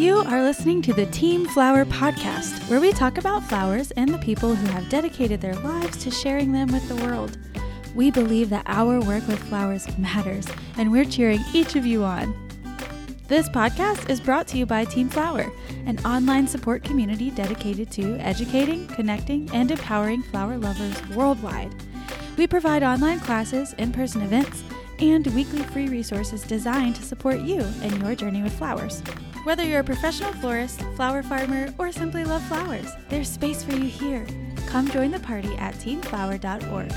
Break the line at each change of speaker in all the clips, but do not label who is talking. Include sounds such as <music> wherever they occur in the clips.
You are listening to the Team Flower podcast, where we talk about flowers and the people who have dedicated their lives to sharing them with the world. We believe that our work with flowers matters, and we're cheering each of you on. This podcast is brought to you by Team Flower, an online support community dedicated to educating, connecting, and empowering flower lovers worldwide. We provide online classes, in person events, and weekly free resources designed to support you in your journey with flowers. Whether you're a professional florist, flower farmer, or simply love flowers, there's space for you here. Come join the party at teamflower.org.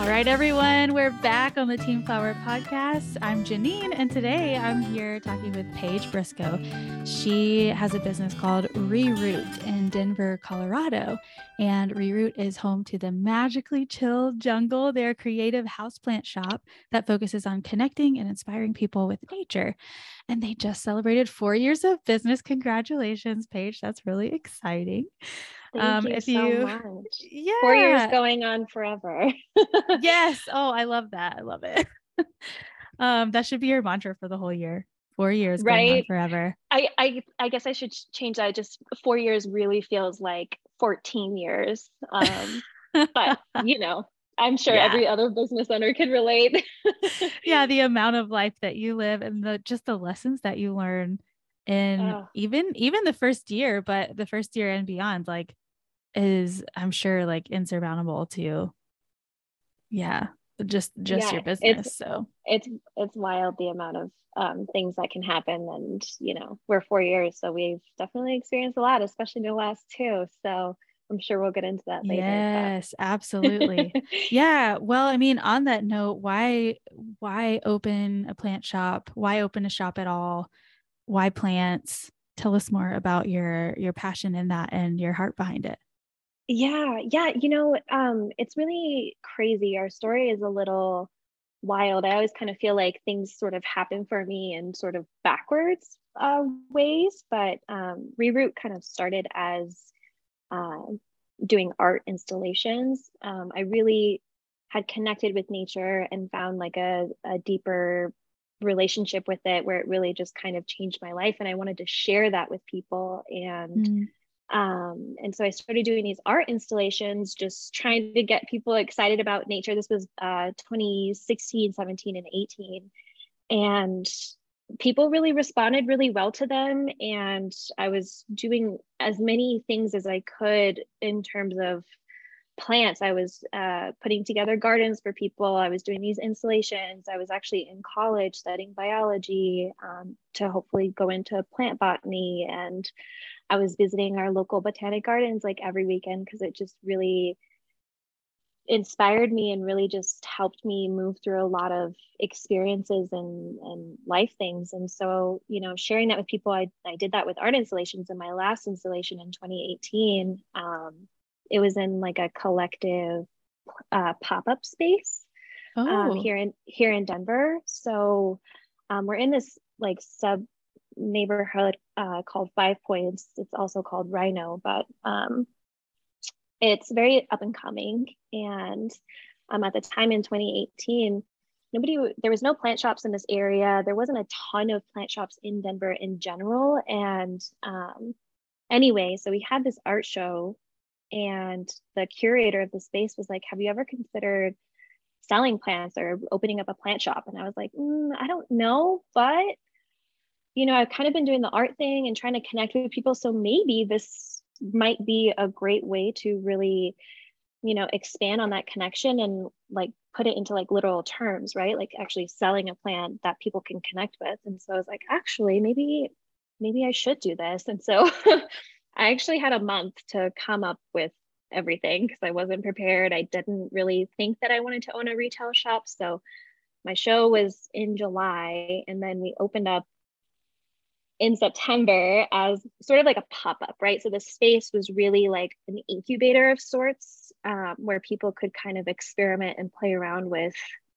All right, everyone, we're back on the Team Flower podcast. I'm Janine, and today I'm here talking with Paige Briscoe. She has a business called Reroot in Denver, Colorado. And Reroot is home to the magically chill jungle. They're a creative houseplant shop that focuses on connecting and inspiring people with nature. And they just celebrated four years of business. Congratulations, Paige. That's really exciting.
Thank um, you if so you, much. Yeah. Four years going on forever.
yes. <laughs> Oh, I love that. I love it. <laughs> um, that should be your mantra for the whole year. Four years, right? forever.
I, I, I guess I should change that. Just four years really feels like 14 years. Um, but <laughs> you know, I'm sure yeah. every other business owner can relate. <laughs>
yeah, the amount of life that you live and the just the lessons that you learn in oh. even even the first year, but the first year and beyond, like is I'm sure like insurmountable to yeah, just just yeah, your business.
It's,
so
it's it's wild the amount of um, things that can happen and you know we're four years so we've definitely experienced a lot especially in the last two so i'm sure we'll get into that later
yes but. absolutely <laughs> yeah well i mean on that note why why open a plant shop why open a shop at all why plants tell us more about your your passion in that and your heart behind it
yeah, yeah. You know, um, it's really crazy. Our story is a little wild. I always kind of feel like things sort of happen for me in sort of backwards uh, ways, but um, Reroot kind of started as uh, doing art installations. Um, I really had connected with nature and found like a, a deeper relationship with it where it really just kind of changed my life. And I wanted to share that with people. And mm um, and so I started doing these art installations, just trying to get people excited about nature. This was uh, 2016, 17, and 18. And people really responded really well to them. And I was doing as many things as I could in terms of plants. I was uh, putting together gardens for people. I was doing these installations. I was actually in college studying biology um, to hopefully go into plant botany and I was visiting our local botanic gardens like every weekend because it just really inspired me and really just helped me move through a lot of experiences and, and life things. And so, you know, sharing that with people, I, I did that with art installations in my last installation in 2018. Um, it was in like a collective uh, pop-up space um, oh. um, here in here in Denver. So um, we're in this like sub neighborhood uh, called Five Points. It's also called RiNo, but um, it's very up and coming. And um, at the time in 2018, nobody, there was no plant shops in this area. There wasn't a ton of plant shops in Denver in general. And um, anyway, so we had this art show, and the curator of the space was like, Have you ever considered? selling plants or opening up a plant shop and i was like mm, i don't know but you know, I've kind of been doing the art thing and trying to connect with people. So maybe this might be a great way to really, you know, expand on that connection and like put it into like literal terms, right? Like actually selling a plant that people can connect with. And so I was like, actually, maybe, maybe I should do this. And so <laughs> I actually had a month to come up with everything because I wasn't prepared. I didn't really think that I wanted to own a retail shop. So my show was in July and then we opened up in September as sort of like a pop up, right? So the space was really like an incubator of sorts um, where people could kind of experiment and play around with.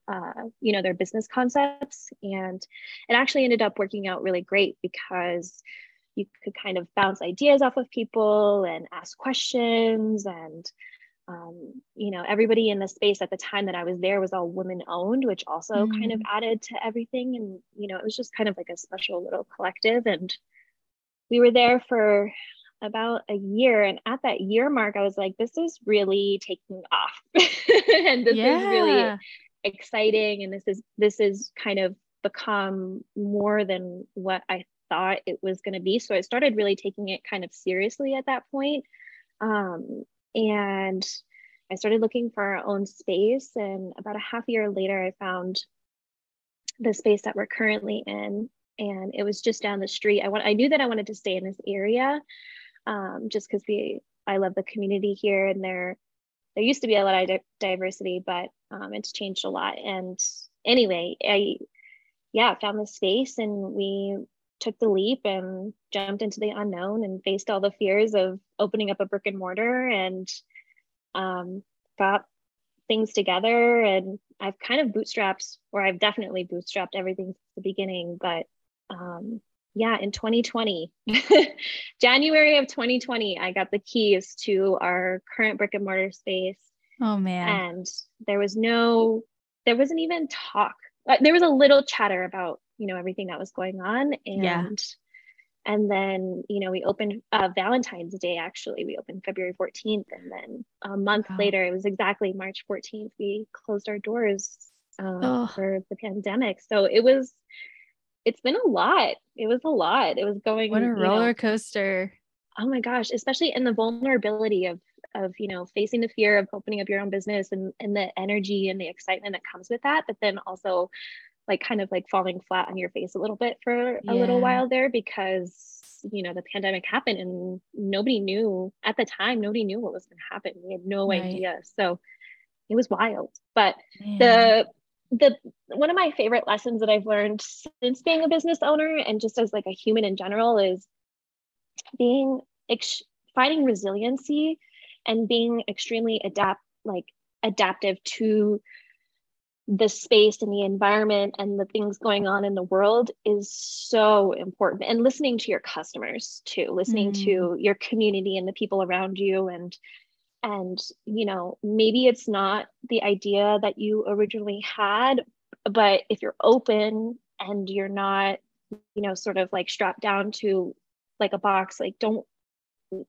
Uh, you know their business concepts and it actually ended up working out really great because you could kind of bounce ideas off of people and ask questions and um, you know, everybody in the space at the time that I was there was all women owned, which also mm. kind of mm. added to everything. And, you know, it was just kind of like a special little collective. And we were there for about a year. And at that year mark, I was like, this is really taking off. <laughs> and this yeah. is really exciting. And this is, this is kind of become more than what I thought it was going to be. So I started really taking it kind of seriously at that point. Um, and I started looking for our own space. And about a half year later, I found the space that we're currently in. And it was just down the street. I want I knew that I wanted to stay in this area um, just because we I love the community here and there there used to be a lot of diversity, but um, it's changed a lot. And anyway, I yeah, found the space and we took the leap and jumped into the unknown and faced all the fears of opening up a brick and mortar and um, got things together. And I've kind of bootstrapped, or I've definitely bootstrapped everything since the beginning. But um, yeah, in 2020, <laughs> January of 2020, I got the keys to our current brick and mortar space.
Oh man.
And there was no, there wasn't even talk. Uh, there was a little chatter about you know everything that was going on. And yeah. and then you know we opened uh, valentine's day actually. We opened february 14th and then a month wow. later it was exactly march 14th we closed our doors um, oh. for the pandemic. So it was it's been a lot. It was a lot. It was going
what a roller know, coaster.
Oh my gosh. Especially in the vulnerability of of you know facing the fear of opening up your own business and and the energy and the excitement that comes with that but then also like kind of like falling flat on your face a little bit for yeah. a little while there because you know the pandemic happened and nobody knew at the time nobody knew what was going to happen we had no right. idea so it was wild but Man. the the one of my favorite lessons that I've learned since being a business owner and just as like a human in general is being ex- finding resiliency and being extremely adapt like adaptive to the space and the environment and the things going on in the world is so important and listening to your customers too listening mm. to your community and the people around you and and you know maybe it's not the idea that you originally had but if you're open and you're not you know sort of like strapped down to like a box like don't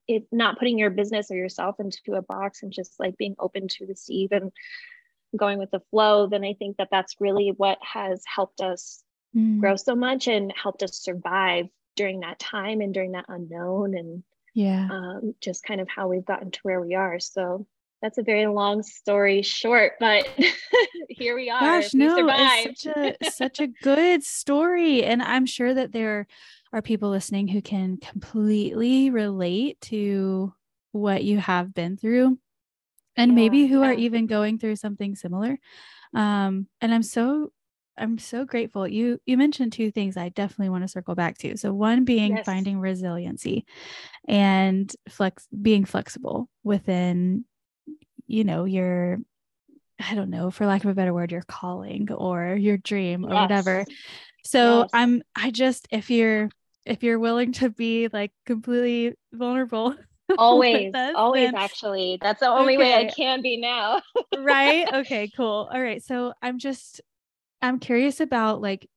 it not putting your business or yourself into a box and just like being open to receive and going with the flow, then I think that that's really what has helped us mm. grow so much and helped us survive during that time and during that unknown and
yeah.
um, just kind of how we've gotten to where we are. So that's a very long story short but <laughs> here we are
gosh we no it's such a such a good story. And i'm sure that there are people listening who can completely relate to what you have been through and yeah, maybe who are even going through something similar um and i'm so i'm so grateful you you mentioned two things i definitely want to circle back to so one being yes. finding resiliency and flex being flexible within you know your i don't know for lack of a better word your calling or your dream or yes. whatever so yes. i'm i just if you're if you're willing to be like completely vulnerable <laughs>
always always actually. That's the only okay. way i can be now. <laughs>
Right? Okay cool. All right so i'm just i'm curious about like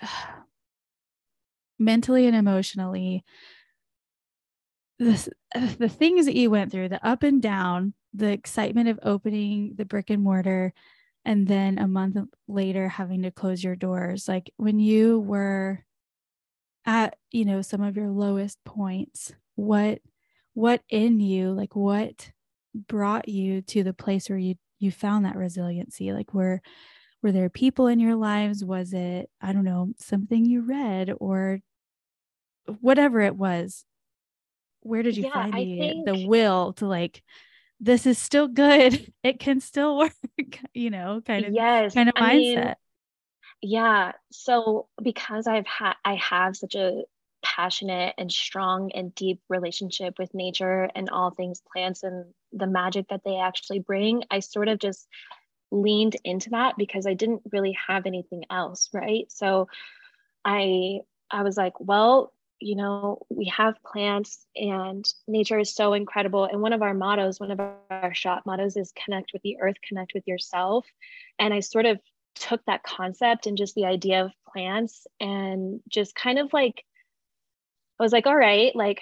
<sighs> mentally and emotionally this <sighs> the things that you went through the up and down the excitement of opening the brick and mortar and then a month later having to close your doors. Like when you were at you know some of your lowest points what what in you like what brought you to the place where you you found that resiliency? Like were were there people in your lives? Was it i don't know something you read or whatever it was? Where did you yeah, find the, think... the will to like this is still good <laughs> it can still <laughs> work you know kind of yes kind of mindset I mean,
yeah so because i've had i have such a passionate and strong and deep relationship with nature and all things plants and the magic that they actually bring, I sort of just leaned into that because I didn't really have anything else, right? So I I was like, well, you know, we have plants and nature is so incredible. And one of our mottos, one of our shop mottos is connect with the earth, connect with yourself. And I sort of took that concept and just the idea of plants and just kind of like, Was like, all right, like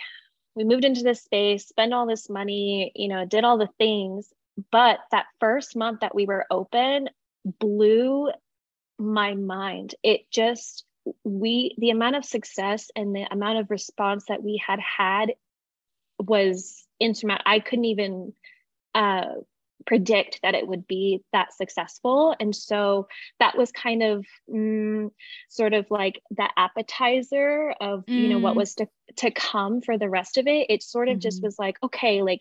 we moved into this space, spend all this money, you know, did all the things. But that first month that we were open blew my mind. It just, we, the amount of success and the amount of response that we had had was insurmountable. I couldn't even uh, predict that it would be that successful. And so that was kind of mm, sort of like the appetizer of, mm. you know, what mm. was to, to come for the rest of it. It sort of mm-hmm. just was like, okay, like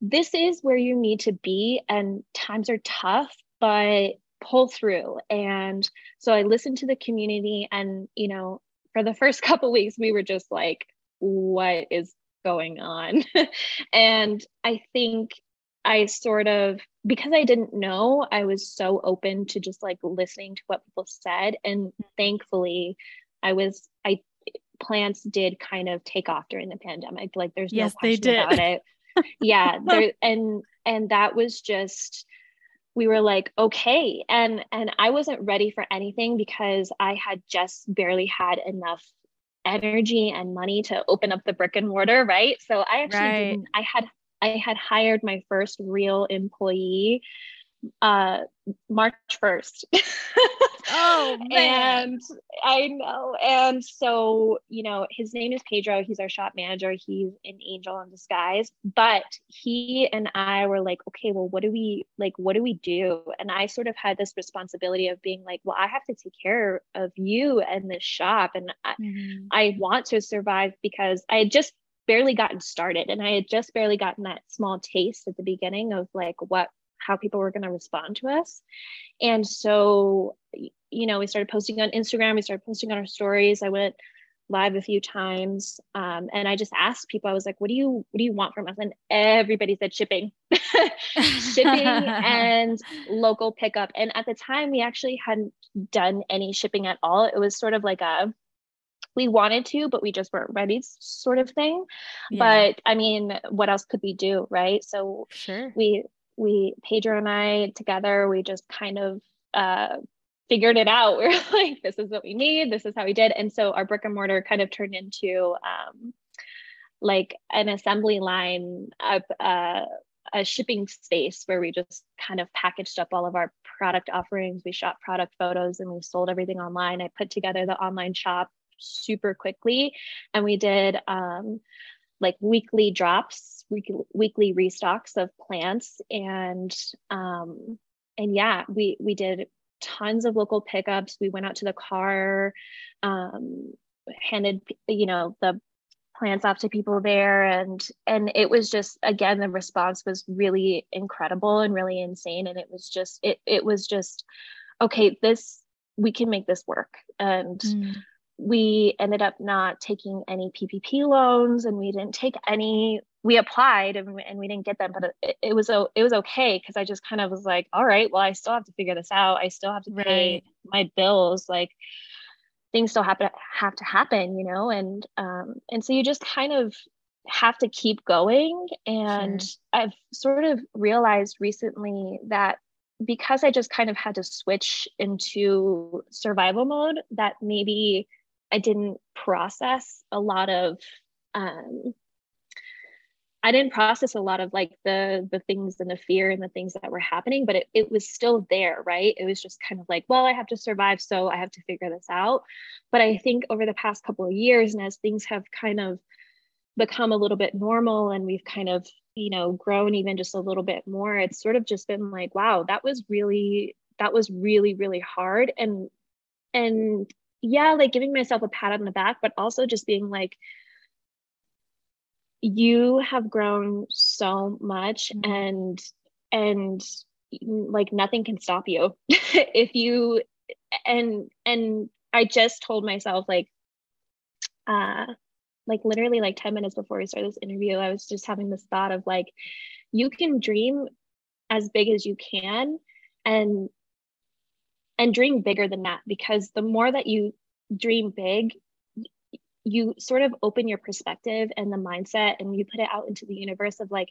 this is where you need to be and times are tough, but pull through. And so I listened to the community and, you know, for the first <laughs> couple weeks, we were just like, what is going on? <laughs> and I think I sort of, because I didn't know, I was so open to just like listening to what people said. And thankfully, I was, I, plants did kind of take off during the pandemic. Like there's yes, no question they did. about it. yeah. <laughs> There, and, and that was just, we were like okay and and i wasn't ready for anything because i had just barely had enough energy and money to open up the brick and mortar right so i actually right. didn't i had I had hired my first real employee uh March 1st. <laughs>
oh
man. And I know. And so, you know, his name is Pedro. He's our shop manager. He's an angel in disguise. But he and I were like, okay, well, what do we like what do we do? And I sort of had this responsibility of being like, well, I have to take care of you and this shop. And I, mm-hmm. I want to survive because I just barely gotten started and i had just barely gotten that small taste at the beginning of like what how people were going to respond to us. And so you know we started posting on instagram we started posting on our stories. I went live a few times um, and i just asked people i was like what do you what do you want from us? And everybody said shipping. <laughs> Shipping <laughs> and local pickup. And at the time we actually hadn't done any shipping at all. It was sort of like a we wanted to, but we just weren't ready, sort of thing. Yeah. But I mean, what else could we do, right? So
sure,
we we Pedro and I together, we just kind of uh, figured it out. <laughs> We are like, this is what we need. This is how we did, and so our brick and mortar kind of turned into um, like an assembly line of uh, a shipping space where we just kind of packaged up all of our product offerings. We shot product photos and we sold everything online. I put together the online shop super quickly. And we did um, like weekly drops, weekly, weekly restocks of plants. And um, and yeah, we we did tons of local pickups. We went out to the car, um, handed you know the plants off to people there and and it was just again the response was really incredible and really insane and it was just it it was just okay this we can make this work and mm we ended up not taking any PPP loans and we didn't take any we applied and, and we didn't get them but it, it was it was okay because I just kind of was like all right well I still have to figure this out I still have to pay right. my bills like things still happen have to happen you know and um and so you just kind of have to keep going and sure. I've sort of realized recently that because I just kind of had to switch into survival mode that maybe I didn't process a lot of um, I didn't process a lot of like the the things and the fear and the things that were happening, but it, it was still there, right? It was just kind of like, well, I have to survive, so I have to figure this out. But I think over the past couple of years, and as things have kind of become a little bit normal and we've kind of, you know, grown even just a little bit more, it's sort of just been like, wow, that was really, that was really, really hard. And and yeah, like giving myself a pat on the back, but also just being like, you have grown so much mm-hmm. and and like nothing can stop you <laughs> if you and and i just told myself like uh like literally like 10 minutes before we started this interview i was just having this thought of like you can dream as big as you can and and dream bigger than that because the more that you dream big you sort of open your perspective and the mindset and you put it out into the universe of like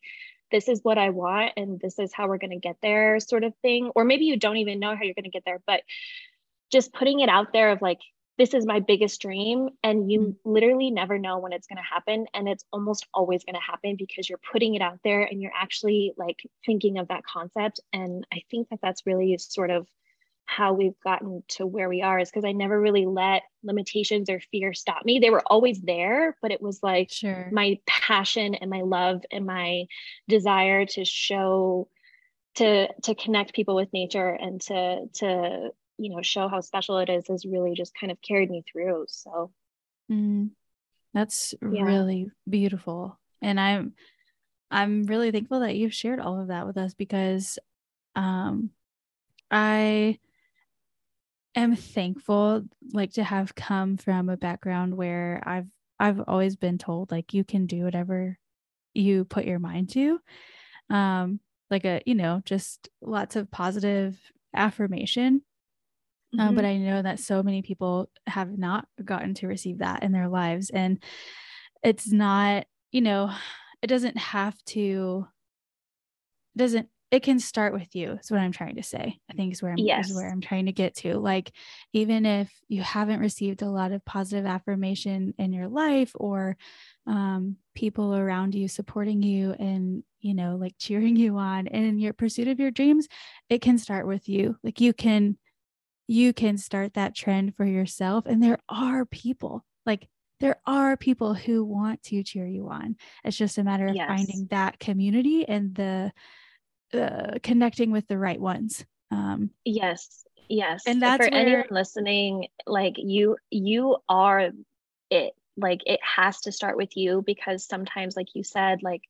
this is what i want and this is how we're going to get there sort of thing or maybe you don't even know how you're going to get there but just putting it out there of like this is my biggest dream and you mm-hmm. literally never know when it's going to happen and it's almost always going to happen because you're putting it out there and you're actually like thinking of that concept and i think that that's really sort of how we've gotten to where we are is because i never really let limitations or fear stop me they were always there but it was like
sure.
my passion and my love and my desire to show to to connect people with nature and to to you know show how special it is has really just kind of carried me through so
mm, that's yeah. really beautiful and i'm i'm really thankful that you've shared all of that with us because um i am thankful like to have come from a background where i've i've always been told like you can do whatever you put your mind to um like a you know just lots of positive affirmation uh, mm-hmm. but I know that so many people have not gotten to receive that in their lives. And it's not, you know, it doesn't have to, doesn't, it can start with you. Is what I'm trying to say. I think is where I'm, yes. is where I'm trying to get to. Like, even if you haven't received a lot of positive affirmation in your life or um, people around you supporting you and, you know, like cheering you on in your pursuit of your dreams, it can start with you. Like, you can, you can start that trend for yourself. And there are people like there are people who want to cheer you on. It's just a matter of yes. finding that community and the uh, connecting with the right ones. Um,
yes, yes. And that's for where... anyone listening, like you, you are it. Like it has to start with you because sometimes, like you said, like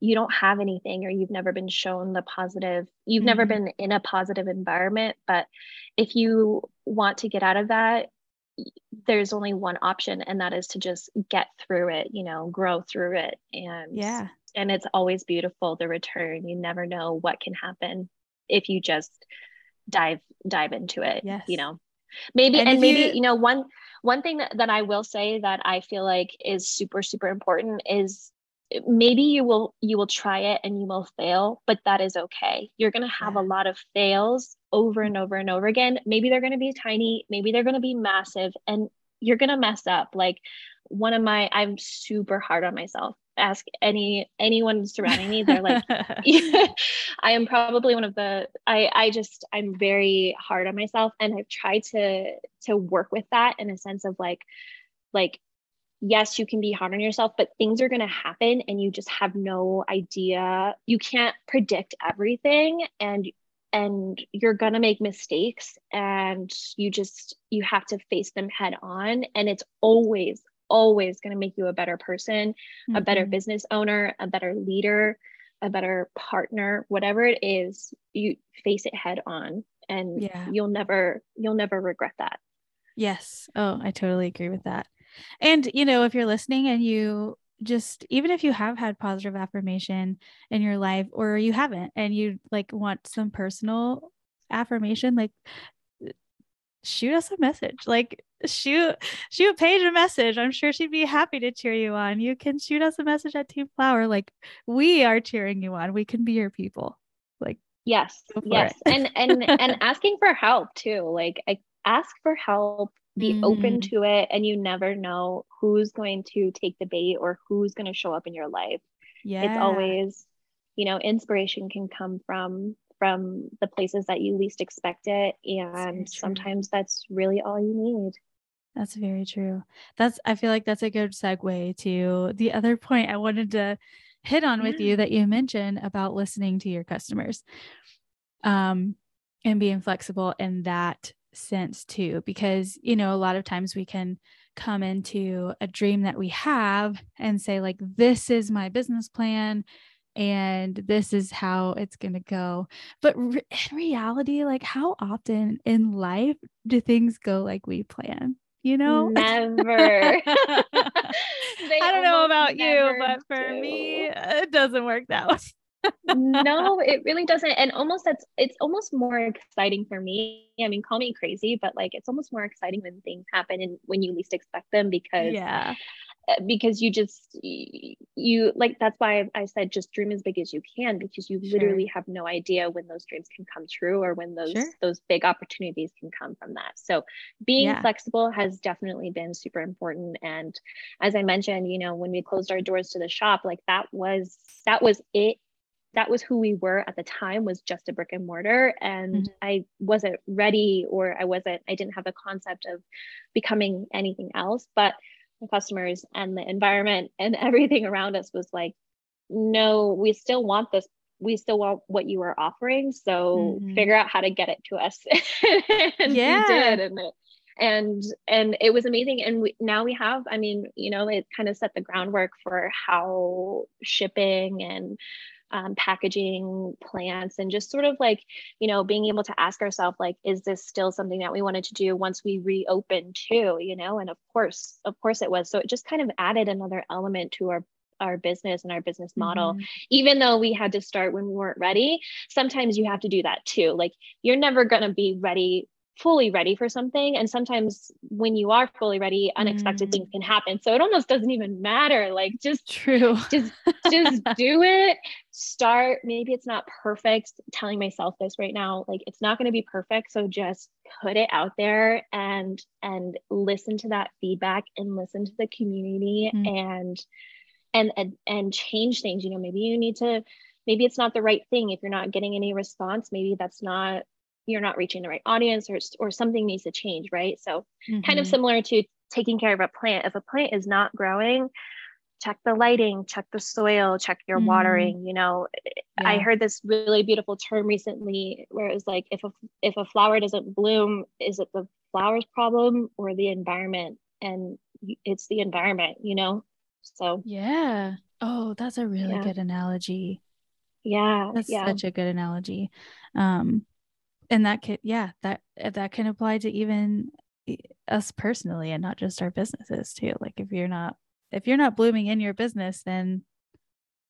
you don't have anything or you've never been shown the positive you've mm-hmm. never been in a positive environment but if you want to get out of that there's only one option and that is to just get through it you know grow through it and
yeah
and it's always beautiful the return you never know what can happen if you just dive dive into it yes. you know maybe and, and maybe you, you know one one thing that, that i will say that i feel like is super super important is maybe you will you will try it and you will fail but that is okay. You're going to have a lot of fails over and over and over again. Maybe they're going to be tiny maybe they're going to be massive and you're going to mess up. Like one of my i'm super hard on myself. Ask any anyone surrounding me they're like <laughs> <laughs> <laughs> i am probably one of the i i just i'm very hard on myself and i've tried to to work with that in a sense of like like yes, you can be hard on yourself, but things are going to happen and you just have no idea. You can't predict everything and and you're going to make mistakes and you just you have to face them head on and it's always always going to make you a better person, mm-hmm. a better mm-hmm. business owner, a better leader, a better partner, whatever it is, you face it head on and yeah. you'll never you'll never regret that.
Yes. Oh, I totally agree with that. And, you know, if you're listening and you just, even if you have had positive affirmation in your life or you haven't and you like want some personal affirmation, like uh, shoot us a message. Like shoot, shoot Paige a message. I'm sure she'd be happy to cheer you on. You can shoot us a message at Team Flower. Like we are cheering you on. We can be your people. Like
yes, yes. and and and <laughs> asking for help too. Like I ask for help be mm-hmm. open to it and you never know who's going to take the bait or who's going to show up in your life. Yeah. it's always you know inspiration can come from from the places that you least expect it and sometimes that's really all you need.
That's very true. That's i feel like that's a good segue to the other point i wanted to hit on yeah. with you that you mentioned about listening to your customers um and being flexible in that sense too because you know a lot of times we can come into a dream that we have and say like this is my business plan and this is how it's going to go. But re- <sighs> in reality like how often in life do things go like we plan you know?
Never. <laughs> <laughs>
I don't know about you but for do. me it doesn't work that way
no, it really doesn't. And almost that's it's almost more exciting for me. I mean, call me crazy, but like it's almost more exciting when things happen and when you least expect them because
yeah
uh, because you just you like that's why I said just dream as big as you can because you sure. literally have no idea when those dreams can come true or when those sure. those big opportunities can come from that. So being yeah. flexible has definitely been super important and as I mentioned, you know, when we closed our doors to the shop, like that was that was it that was who we were at the time was just a brick and mortar and mm-hmm. i wasn't ready or i wasn't i didn't have the concept of becoming anything else but the customers and the environment and <laughs> everything around us was like no we still want this we still want what you are offering so mm-hmm. figure out how to get it to us <laughs> and yeah. we did and it, and and it was amazing and we, now we have i mean you know it kind of set the groundwork for how shipping and um, packaging plants and just sort of like you know being able to ask ourselves like is this still something that we wanted to do once we reopen too you know? And of course of course it was. So it just kind of added another element to our our business and our business model. Mm-hmm. even though we had to start when we weren't ready sometimes you have to do that too. Like you're never going to be ready fully ready for something. And sometimes when you are fully ready unexpected mm. things can happen. So it almost doesn't even matter. Like just
true.
just just <laughs> do it. Start. Maybe it's not perfect telling myself this right now. Like it's not going to be perfect. So just put it out there and and listen to that feedback and listen to the community mm. and and and and change things. You know maybe you need to maybe it's not the right thing if you're not getting any response. Maybe that's not you're not reaching the right audience or, or something needs to change right so mm-hmm. kind of mm-hmm. similar to taking care of a plant if a plant is not growing check the lighting check the soil check your mm-hmm. watering you know yeah. i heard this really beautiful term recently where it was like if a if a flower doesn't bloom is it the flower's problem or the environment and it's the environment you know so
yeah oh that's a really yeah. good analogy
yeah
that's
yeah.
such a good analogy um and that could yeah that eh, that can apply to even us personally and not just our businesses too. Like if you're not if you're not blooming in your business then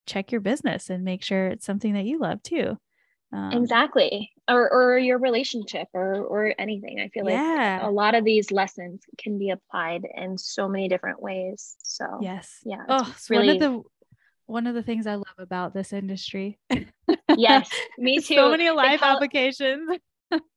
check your business and make sure it's something that you love too.
Um, exactly. Or or your relationship or or anything. I feel yeah. like a lot of these lessons can be applied in so many different ways. So
yes.
yeah
oh really... one of the one of the things i love about this industry
yes, <laughs> me too.
So many life call- applications.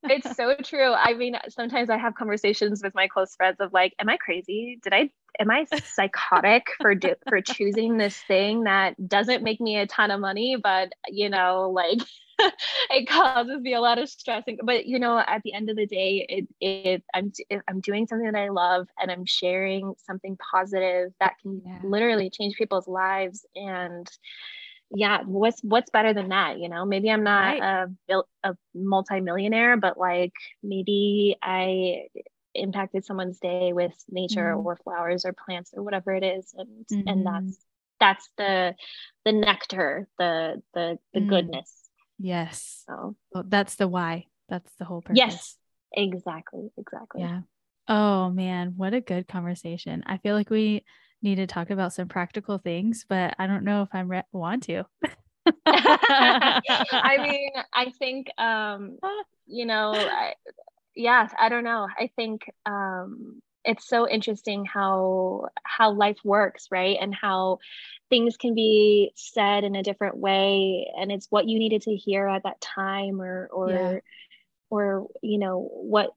It's so true. I mean, sometimes I have conversations with my close friends of like, am I crazy? Did I am I psychotic for do, for choosing this thing that doesn't make me a ton of money, but you know, like <laughs> it causes me a lot of stress. And, But you know, at the end of the day, it it I'm I'm doing something that I love and I'm sharing something positive that can yeah. literally change people's lives and yeah what's what's better than that you know? Maybe i'm not right. a, a multi-millionaire but like maybe i impacted someone's day with nature mm. or flowers or plants or whatever it is and mm. and that's mm-hmm. that's the the nectar the the the mm. goodness.
Yes. So. Well, that's the why. That's the whole purpose.
Yes exactly. Exactly.
Yeah. Oh man. What a good conversation. I feel like we need to talk about some practical things, but I don't know if I'm re- want to. <laughs>
I mean, I think, um, <laughs> you know, I, yeah, I don't know. I think um, it's so interesting how how life works, right? And how things can be said in a different way, and it's what you needed to hear at that time, or or yeah. or you know what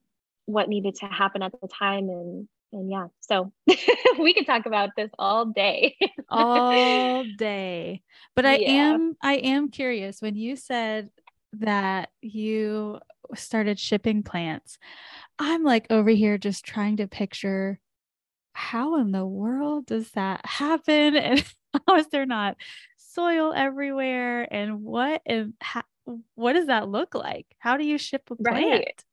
what needed to happen at the time, and and yeah, so <laughs> we could talk about this all day.
all <laughs> day. But I yeah. am I am curious when you said that you started shipping plants. I'm like over here just trying to picture how in the world does that happen and <laughs> how is there not soil everywhere and what and how, what does that look like? How do you ship a plant? Right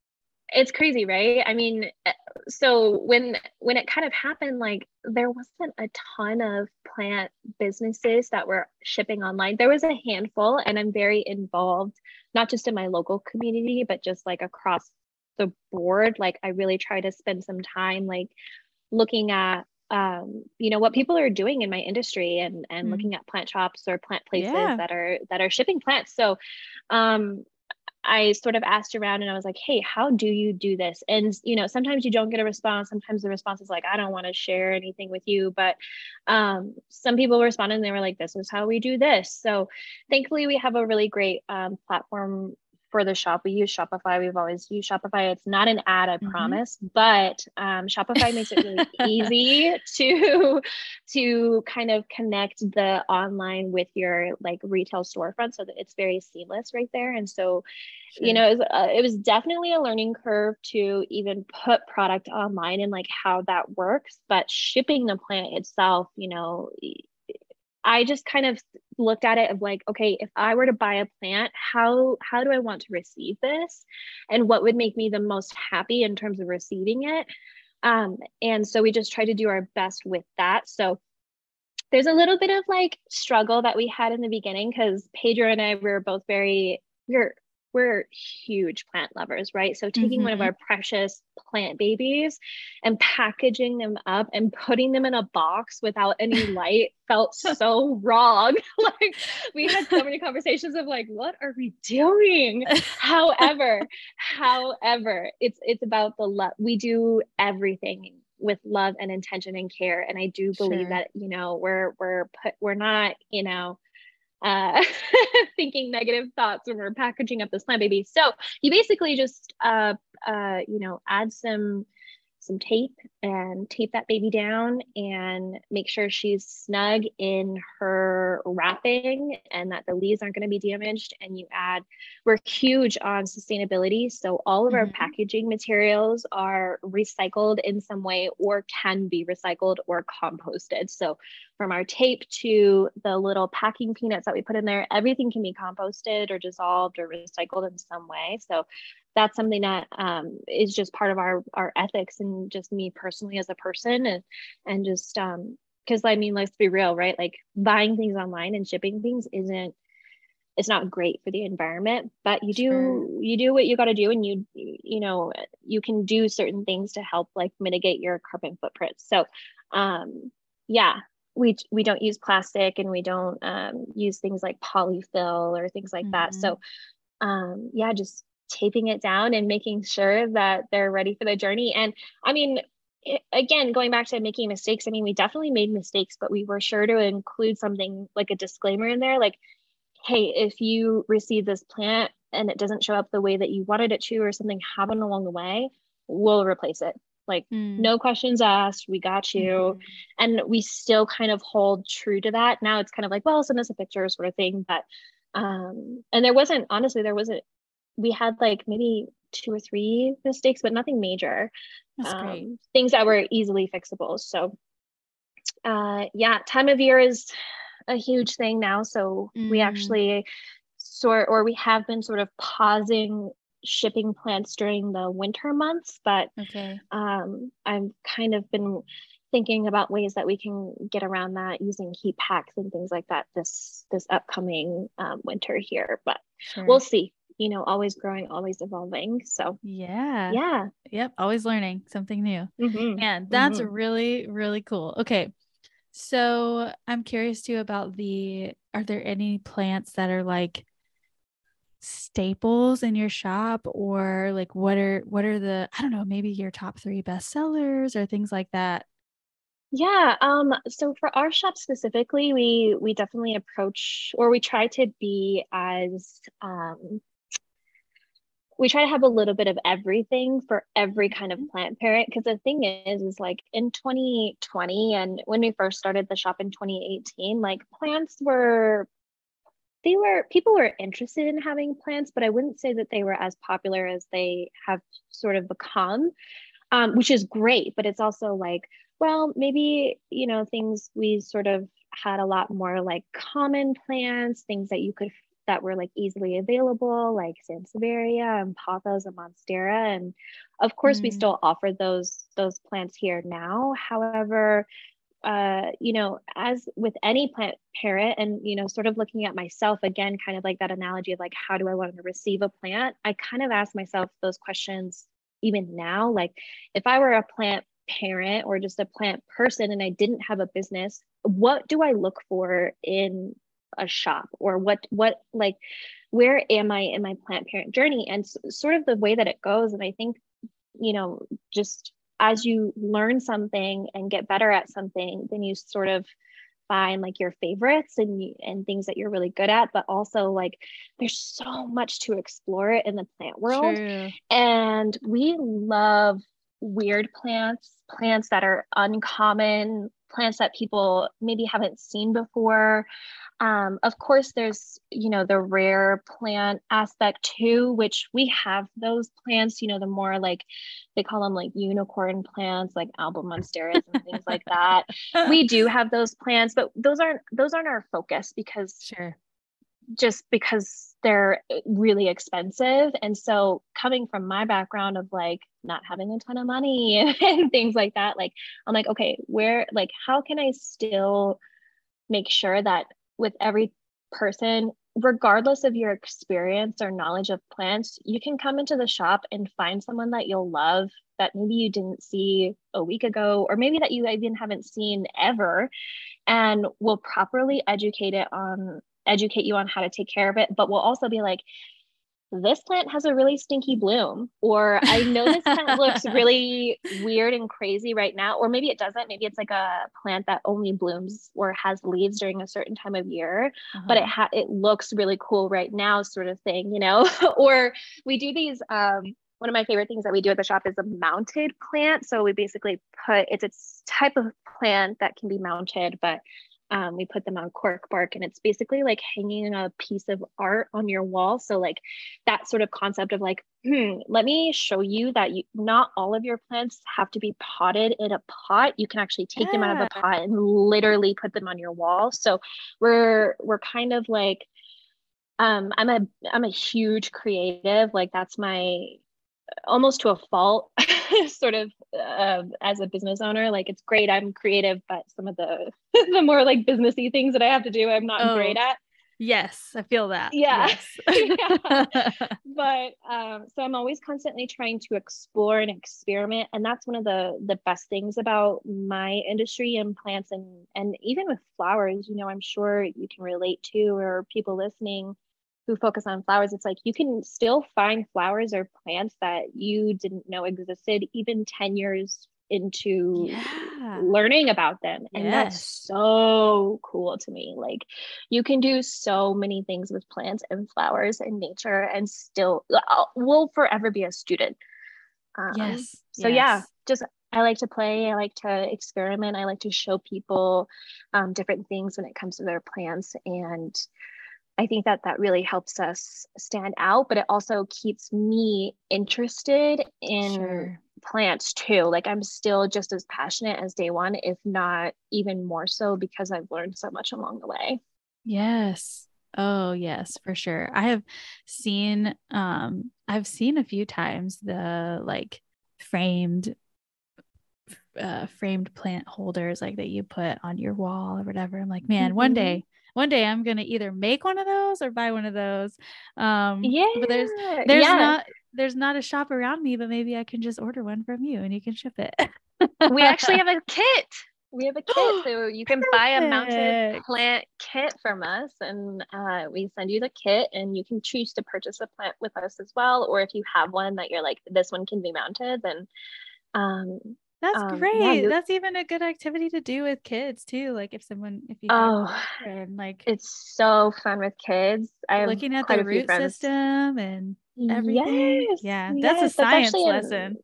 it's crazy right i mean eh, so when when it kind of happened like there wasn't a ton of plant businesses that were shipping online there was a handful and i'm very involved not just in my local community but just like across the board like i really try to spend some time like looking at um, you know what people are doing in my industry and and mm. looking at plant shops or plant places yeah. that are that are shipping plants so um, I sort of asked around and I was like, hey, how do you do this? And, you know, sometimes you don't get a response. Sometimes the response is like, I don't want to share anything with you. But um, some people responded and they were like, this is how we do this. So thankfully, we have a really great um, platform for the shop. We use Shopify. We've always used Shopify. It's not an ad, I mm-hmm. promise, but um, Shopify makes it really <laughs> easy to to kind of connect the online with your like retail storefront, so that it's very seamless right there. And so, sure. you know, it was, uh, it was definitely a learning curve to even put product online and like how that works. But shipping the plant itself, you know, I just kind of looked at it of like, okay, if I were to buy a plant, how how do I want to receive this, and what would make me the most happy in terms of receiving it? Um, and so we just try to do our best with that. So there's a little bit of like struggle that we had in the beginning because Pedro and I we were both very we're we're huge plant lovers, right? So taking mm-hmm. one of mm-hmm. our precious plant babies and packaging them up and putting them in a box without any <laughs> light felt so wrong. <laughs> like we had so many <laughs> conversations of like, what are we doing? however, however, it's it's about the love. We do everything with love and intention and care. And I do believe sure. that, you know, we're we're put we're not, you know, uh, <laughs> thinking negative thoughts when we're packaging up this plant baby. So you basically just, uh, uh, you know, add some some tape and tape that baby down and make sure she's snug in her wrapping and that the leaves aren't going to be damaged. And you add, we're huge on sustainability. So all of mm-hmm. our packaging materials are recycled in some way or can be recycled or composted. So from our tape to the little packing peanuts that we put in there, everything can be composted or dissolved or recycled in some way. So that's something that um, is just part of our our ethics and just me personally as a person and and just um because I mean let's be real right like buying things online and shipping things isn't it's not great for the environment but you do sure. you do what you got to do and you you know you can do certain things to help like mitigate your carbon footprint so um yeah we we don't use plastic and we don't um, use things like polyfill or things like mm-hmm. that so um yeah just taping it down and making sure that they're ready for the journey. And I mean, it, again, going back to making mistakes, I mean, we definitely made mistakes, but we were sure to include something like a disclaimer in there, like, hey, if you receive this plant and it doesn't show up the way that you wanted it to, or something happened along the way, we'll replace it. Like, mm. no questions asked, we got you. Mm. And we still kind of hold true to that. Now it's kind of like, well, send us a picture sort of thing. But um and there wasn't honestly there wasn't we had like maybe two or three mistakes, but nothing major. Um, things that were easily fixable. So, uh, yeah, time of year is a huge thing now. So mm. we actually sort, or we have been sort of pausing shipping plants during the winter months, but okay. um, I've kind of been thinking about ways that we can get around that using heat packs and things like that this this upcoming um, winter here. But sure. we'll see you know, always growing, always evolving. So,
yeah.
Yeah.
Yep. Always learning something new. Mm-hmm. And that's mm-hmm. really, really cool. Okay. So, I'm curious too about the are there any plants that are like staples in your shop or like what are what are the I don't know, maybe your top 3 best sellers or things like that?
Yeah, um, so for our shop specifically, we we definitely approach or we try to be as um we try to have a little bit of everything for every kind of mm-hmm. plant parent because the thing is is like in 2020 and when we first started the shop in 2018 like plants were they were people were interested in having plants but i wouldn't say that they were as popular as they have sort of become um, which is great but it's also like well maybe you know things we sort of had a lot more like common plants things that you could that were like easily available, like Sansevieria and Pothos and Monstera. And of course, mm. we still offer those those plants here now. However, uh, you know, as with any plant parent, and you know, sort of looking at myself again, kind of like that analogy of like, how do I want to receive a plant? I kind of ask myself those questions even now. Like, if I were a plant parent or just a plant person and I didn't have a business, what do I look for in a shop or what what like where am I in my plant parent journey and sort of the way that it goes and I think you know just as you learn something and get better at something then you sort of find like your favorites and and things that you're really good at but also like there's so much to explore in the plant world True. and we love weird plants plants that are uncommon plants that people maybe haven't seen before um, of course, there's, you know, the rare plant aspect too, which we have those plants, you know, the more like they call them like unicorn plants, like alba <laughs> monsteras and things like that. We do have those plants, but those aren't those aren't our focus because
sure
just because they're eh, really expensive. And so coming from my background of like not having a ton of money and, <laughs> and things like that, like I'm like, okay, where like how can I still make sure that with every person, regardless of your experience or knowledge of plants, you can come into the shop and find someone that you'll love that maybe you didn't see a week ago, or maybe that you even haven't seen ever, and will properly educate it on educate you on how to take care of it, but we'll also be like, this plant has a really stinky bloom or i know this plant looks <laughs> really weird and crazy right now or maybe it doesn't maybe it's like a plant that only blooms or has leaves during a certain time of year uh-huh. but it uh-huh. ha- it looks really cool right now sort of thing you know <laughs> or we do these um one of my favorite things that we do at the shop is a mounted plant so we basically put it's a type of plant that can be mounted but um, we put them on cork bark and it's basically like hanging a piece of art on your wall. So like that sort of concept of like hmm let me show you that you not all of your plants have to be potted in a pot. You can actually take yeah. them out of the pot and literally put them on your wall. So we're we're kind of like um i'm a i'm a huge creative. Like that's my almost to a fault <laughs> <laughs> sort of uh, as a business owner like it's great i'm creative but some of the <laughs> the more like businessy things that i have to do i'm not oh, great at.
Yes i feel that.
Yeah, <laughs> yeah. but um so i'm always constantly trying to explore and experiment and that's one of the the best things about my industry and plants and and even with flowers you know i'm sure you can relate to or people listening who focus on flowers, it's like you can still find flowers or plants that you didn't know existed even 10 years into yeah. learning about them. And yes. that's so cool to me. Like you can do so many things with plants and flowers and nature and still I'll, will forever be a student.
Um, yes.
So yes. yeah, just I like to play. I like to experiment. I like to show people um, different things when it comes to their plants. And I think that that really helps us stand out, but it also keeps me interested in sure. plants too. Like I'm still just as passionate as day one, if not even more so, because I've learned so much along the way.
Yes. Oh, yes, for sure. I have seen, um, I've seen a few times the like framed uh, framed plant holders like that you put on your wall or whatever. I'm like, man, mm-hmm. one day one day I'm gonna either make one of those or buy one of those. Um,
yeah,
but there's there's yeah. not there's not a shop around me, but maybe I can just order one from you and you can ship it.
we actually have a <laughs> kit. We have a kit, <gasps> so you can buy a mounted plant kit from us, and uh, we send you the kit, and you can choose to purchase a plant with us as well. Or if you have one that you're like, this one can be mounted, then um,
that's um, great. Yeah, That's even a good activity to do with kids too. Like if someone, if you
oh,
and like
it's so fun with kids.
I looking at the root system and everything. Yes, yeah, that's yes, a science that's lesson.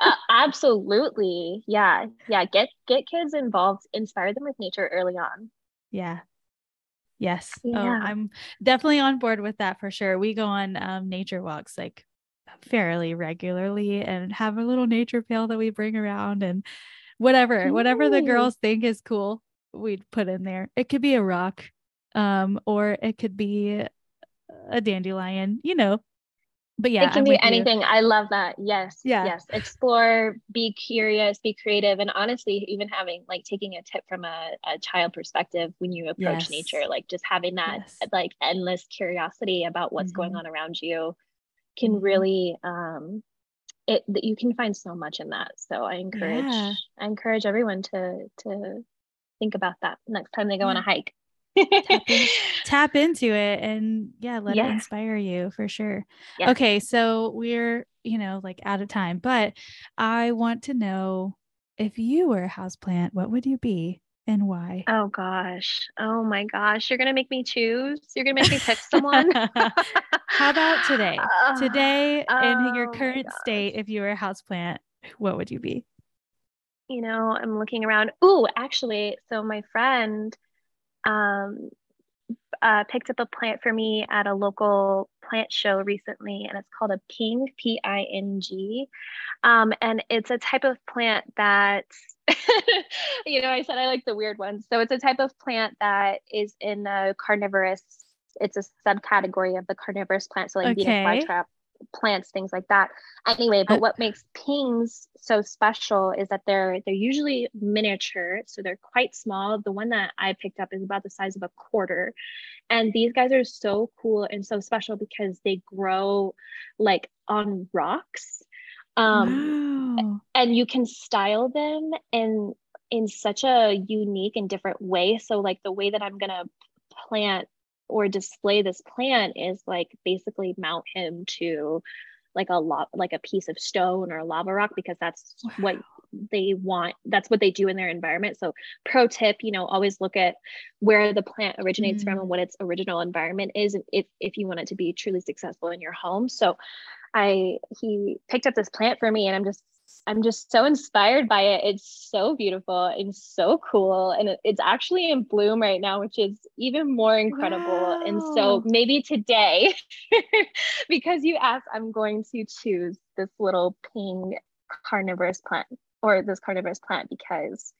uh, <laughs> absolutely, yeah, yeah. Get get kids involved. Inspire them with nature early on.
Yeah. Yes. Oh, yeah. Oh, I'm definitely on board with that for sure. We go on um, nature walks like fairly regularly and have a little nature pail that we bring around and whatever, Ooh. whatever the girls think is cool, we'd put in there. It could be a rock, um, or it could be a dandelion, you know. But yeah,
it can I'm be anything. You. I love that. Yes. Yeah. Yes. Explore, be curious, be creative. And honestly, even having like taking a tip from a, a child perspective when you approach yes. nature, like just having that yes. like endless curiosity about what's mm-hmm. going on around you can really um, it that you can find so much in that. So I encourage yeah. I encourage everyone to to think about that next time they go yeah. on a hike.
tap, in, <laughs> tap, into it and yeah, let yeah. it inspire you for sure. Okay, so we're, you know, like out of time, but I want to know if you were a houseplant, what would you be? And why?
Oh gosh. Oh my gosh. You're going to make me choose? You're going to make me pick someone? <laughs>
How about today? <laughs> Uh, today, oh in your oh current state, if you were a houseplant, what would you be?
You know, I'm looking around. Ooh, actually, so my friend um, uh, picked up a plant for me at a local plant show recently, and it's called a ping, P I N G. Um, and it's a type of plant that, <laughs> you know, I said I like the weird ones. So it's a type of plant that is in a carnivorous, it's a subcategory of the carnivorous plant. So like okay. Venus flytrap plants, things like that. Anyway, but uh, what makes pings so special is that they're they're usually miniature, so they're quite small. The one that I picked up is about the size of a quarter. And these guys are so cool and so special because they grow like on rocks. Um wow. and you can style them in in such a unique and different way. So like the way that I'm going to plant or display this plant is like basically mount him to like a lot like a piece of stone or a lava rock because that's wow. what they want that's what they do in their environment so pro tip you know always look at where the plant originates mm. from and what its original environment is if if you want it to be truly successful in your home so i he picked up this plant for me and i'm just I'm just so inspired by it. It's so beautiful and so cool. And it's actually in bloom right now, which is even more incredible. Wow. And so maybe today, <laughs> because you asked, I'm going to choose this little ping carnivorous plant or this carnivorous plant because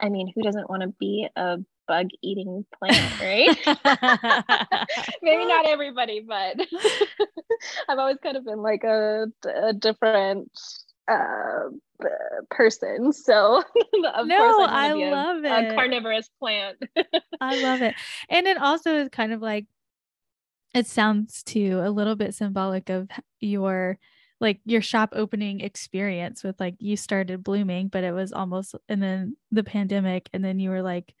I mean, who doesn't want to be a bug eating plant, right? <laughs> Maybe not everybody, but <laughs> I've always kind of been like a, a different uh, person. So <laughs>
of no, course I love
a, it. A carnivorous plant.
I love it. And it also is kind of like it sounds too a little bit symbolic of your like your shop opening experience with like you started blooming, but it was almost and then the pandemic and then you were like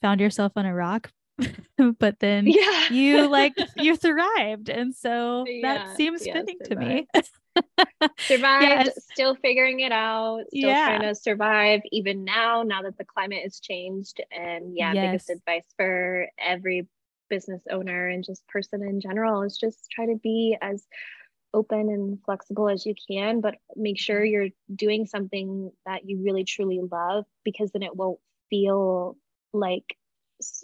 found yourself on a rock <laughs> but then <laughs> yeah. you like you thrived and so yeah, that seems fitting to me
survived, <laughs> yes. still figuring it out, still yeah. trying to survive even now, now that the climate has changed. And yeah, yes. biggest advice for every business owner and just person in general is just try to be as open and flexible as you can, but make sure mm-hmm. you're doing something that you really truly love because then it won't feel like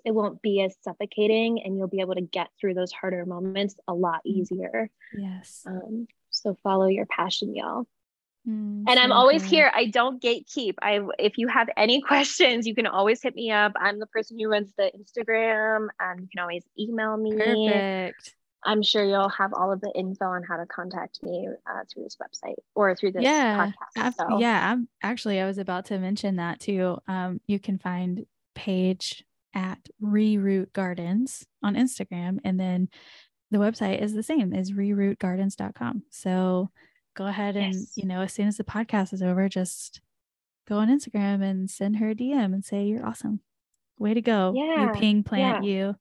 it won't be as suffocating and you'll be able to get through those harder moments a lot mm. easier.
Yes.
Um, so follow your passion, y'all. Mm, and I'm always here. I don't gatekeep. I if you have any <laughs> questions, you can always hit me up. I'm the person who runs the Instagram. Um, you can always email me.
Perfect.
I'm sure you'll have all of the info on how to contact me uh, through this website or through this yeah, podcast.
So. Yeah, I'm actually I was about to mention that too. Um, you can find Paige at Reroot Gardens on Instagram, and then the website is the same is rerootgardens.com. So go ahead and, yes. you know, as soon as the podcast is over, just go on Instagram and send her a DM and say, You're awesome. Way to go. Yeah. You ping plant yeah.
you.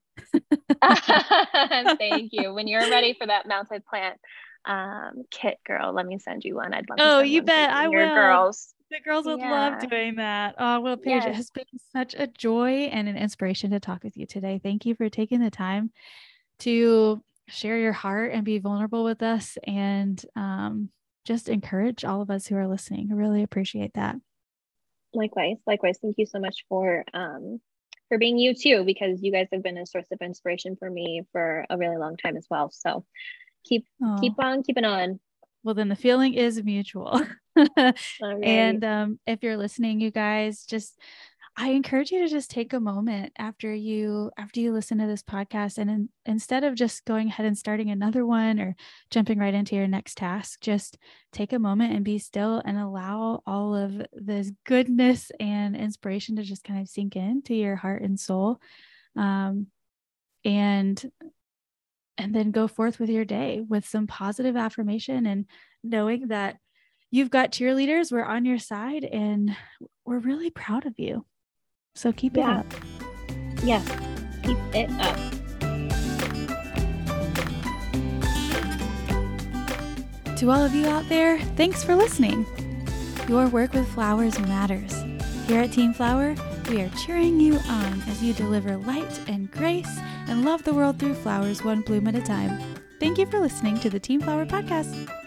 <laughs> <laughs> Thank you. When you're ready for that mounted plant um, kit, girl, let me send you one. I'd love
Oh, you bet I will. Girls. The girls would yeah. love doing that. Oh, well, Paige, yes. it has been such a joy and an inspiration to talk with you today. Thank you for taking the time to share your heart and be vulnerable with us and um, just encourage all of us who are listening. I really appreciate that.
Likewise, likewise. Thank you so much for um, for being you too, because you guys have been a source of inspiration for me for a really long time as well. So keep oh. keep on keeping on.
Well, then the feeling is mutual. <laughs> And um, if you're listening, you guys, just I encourage you to just take a moment after you after you listen to this podcast and in, instead of just going ahead and starting another one or jumping right into your next task, just take a moment and be still and allow all of this goodness and inspiration to just kind of sink into your heart and soul. Um, and and then go forth with your day with some positive affirmation and knowing that You've got cheerleaders. We're on your side and we're really proud of you. So keep
Yeah.
it up.
Yes, keep it up.
To all of you out there, thanks for listening. Your work with flowers matters. Here at Team Flower, we are cheering you on as you deliver light and grace and love the world through flowers one bloom at a time. Thank you for listening to the Team Flower podcast.